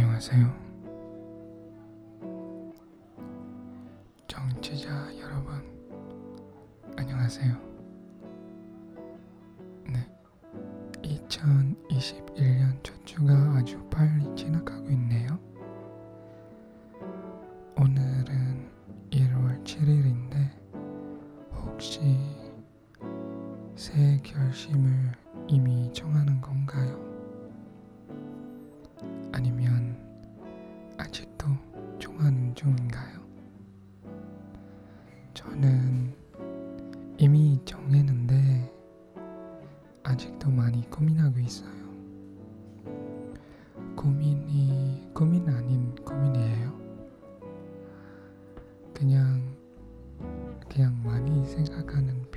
안녕하세요. 정치자 여러분, 안녕하세요. 네. 2021년 첫 주가 아주 빨리 지나가고 있네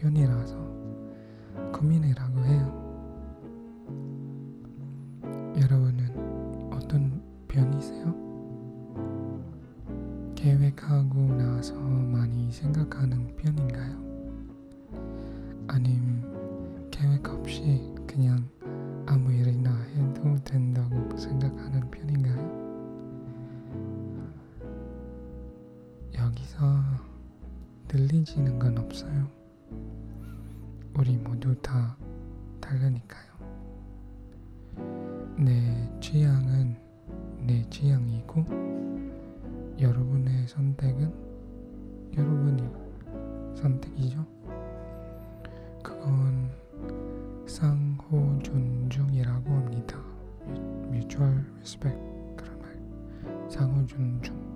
편이라서 고민이라고 해요. 여러분은 어떤 편이세요? 계획하고 나서 많이 생각하는 편인가요? 아님 계획 없이 그냥 아무 일이나 해도 된다고 생각하는 편인가요? 여기서 들리지는 건 없어요. 우리 모두 다 다르니까요. 내 취향은 내 취향이고 여러분의 선택은 여러분이 선택이죠. 그건 상호 존중이라고 합니다. mutual respect 그런 말. 상호 존중.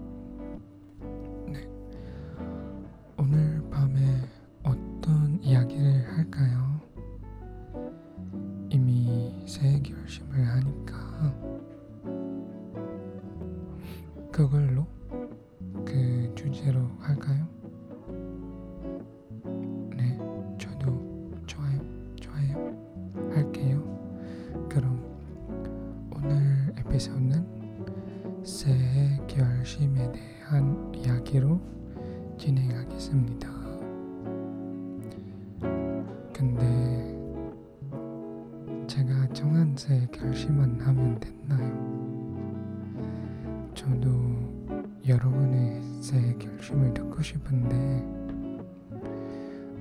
결심을 하니까 그걸로 그 주제로 할까요? 네, 저도 좋아요, 좋아요, 할게요. 그럼 오늘 에피소드는 새해 결심에 대한 이야기로 진행하겠습니다. 근데 결심만 하면 됐나요? 저도 여러분의 새 결심을 듣고 싶은데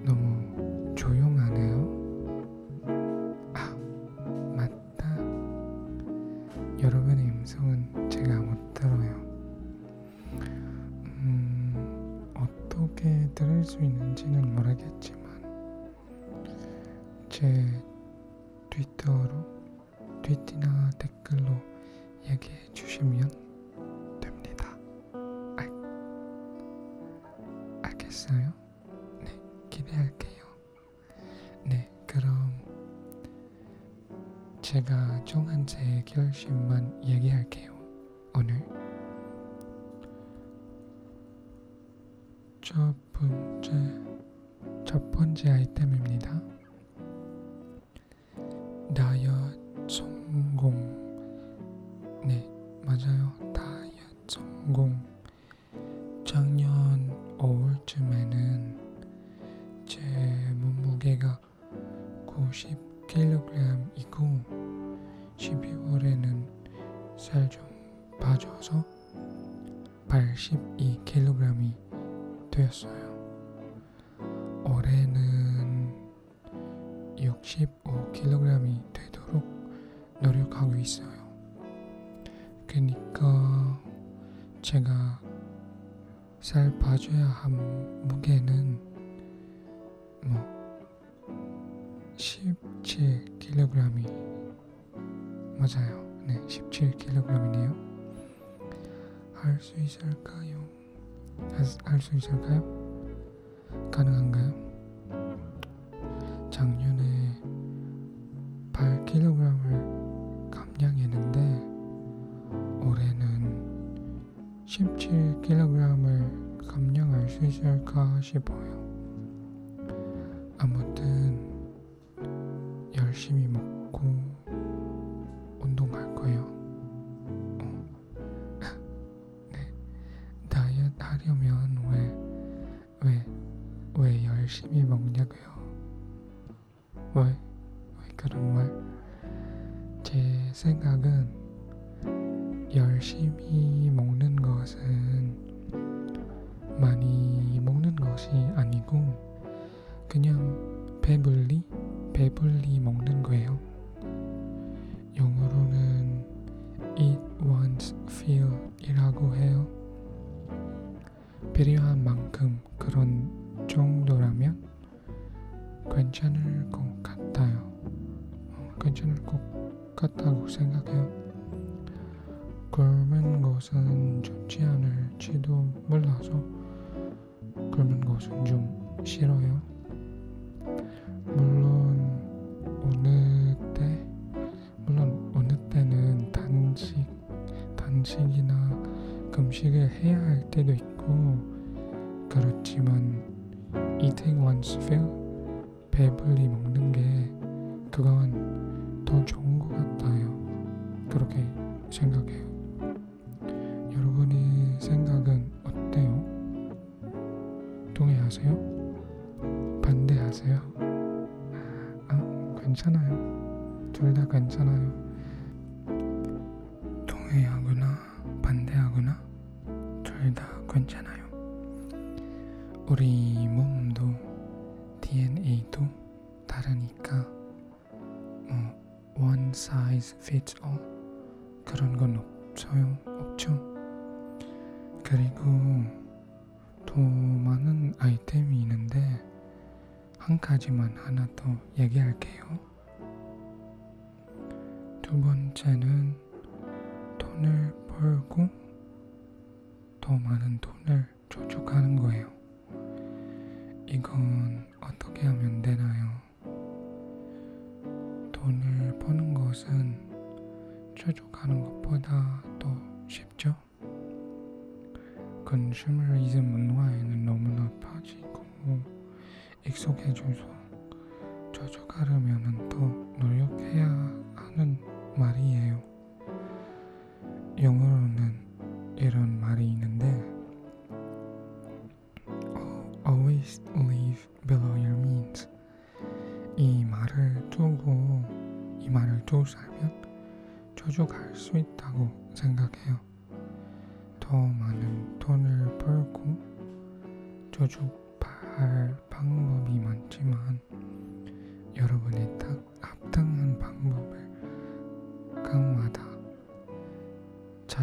너무 조용하네요. 아, 맞다. 여러분의 음성은 제가 못 들어요. 음, 어떻게 들을 수 있는지는 모르겠지만 제 트위터로 트위터나 댓글로 얘기해 주시면 됩니다. 알, 알겠어요? 네, 기대할게요. 네, 그럼 제가 정한 제 결심만 얘기할게요. 오늘 첫 번째 첫 번째 아이템입니다. 다이 성공. 네, 맞아요. 다이어트 성공. 작년 5월쯤에는 제 몸무게가 90kg이고 12월에는 살 좀 빠져서 82kg이 되었어요. 올해는 65kg 제가 살 빠져야 한 무게는 뭐 17kg이 맞아요. 네, 17kg이네요. 할 수 있을까요? 할 수 있을까요? 가능한가요? 작년에 8kg 17kg을 감량할 수 있을까 싶어요. 아무튼 열심히 먹고 운동할 거예요. 어. 네, 다이어트 하려면 왜, 왜, 왜 열심히 먹냐고요? 왜, 왜 그런 말? 제 생각은 열심히 먹는 것은 많이 먹는 것이 아니고 그냥 배불리 배불리 먹는 거예요. 영어로는 eat once feel 이라고 해요. 필요한 만 것은 좋지 않을지도 몰라서 굶은 것은 좀 싫어요. 물론 어느 때 물론 어느 때는 단식 단식이나 금식을 해야 할 때도 있고 그렇지만 eating once fill 배불리 먹는 게 그건 더 좋은 것 같아요. 그렇게 생각해요. 하세요? 반대하세요? 아, 괜찮아요. 둘 다 괜찮아요. 동의하거나 반대하거나 둘 다 괜찮아요. 우리 몸도 DNA도 다르니까 뭐 one size fits all 그런 건 없어요. 없죠. 그리고 더 많은 아이템이 있는데 한 가지만 하나 더 얘기할게요. 두 번째는 돈을 벌고 더 많은 돈을 저축하는 거예요. 이건 어떻게 하면 되나요? 돈을 버는 것은 저축하는 것보다 더? 컨슈머리즘 문화에는 너무나 빠지고 익숙해져서 저축하려면 더 노력해야 하는 말이에요. 영어로는 이런 말이 있는데 always live below your means. 이 말을 두고 이 말을 두고 살면 저축할 수 있다고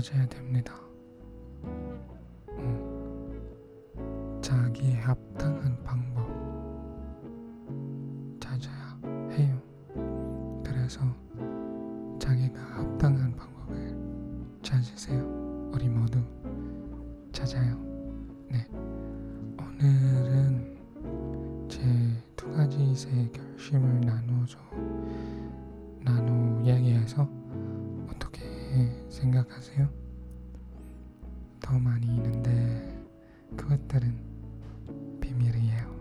찾아야 됩니다. 음, 자기의 합당한 방법 찾아야 해요. 그래서 자기가 합당한 방법을 찾으세요. 우리 모두 찾아요. 네. 오늘은 제 두 가지의 결심을 나누어서 나누 이야기해서 어떻게 생각하세요? 더 많이 있는데 그것들은 비밀이에요.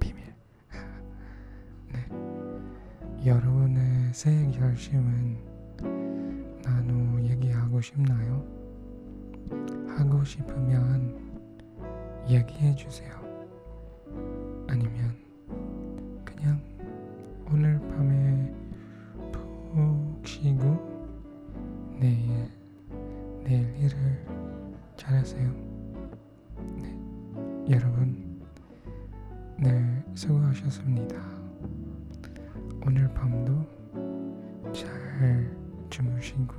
비밀. 네. 여러분의 새 결심은 나누 얘기하고 싶나요? 하고 싶으면 얘기해 주세요. 아니면 여러분 늘 수고하셨습니다. 오늘 밤도 잘 주무시고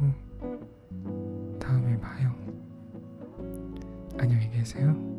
다음에 봐요. 안녕히 계세요.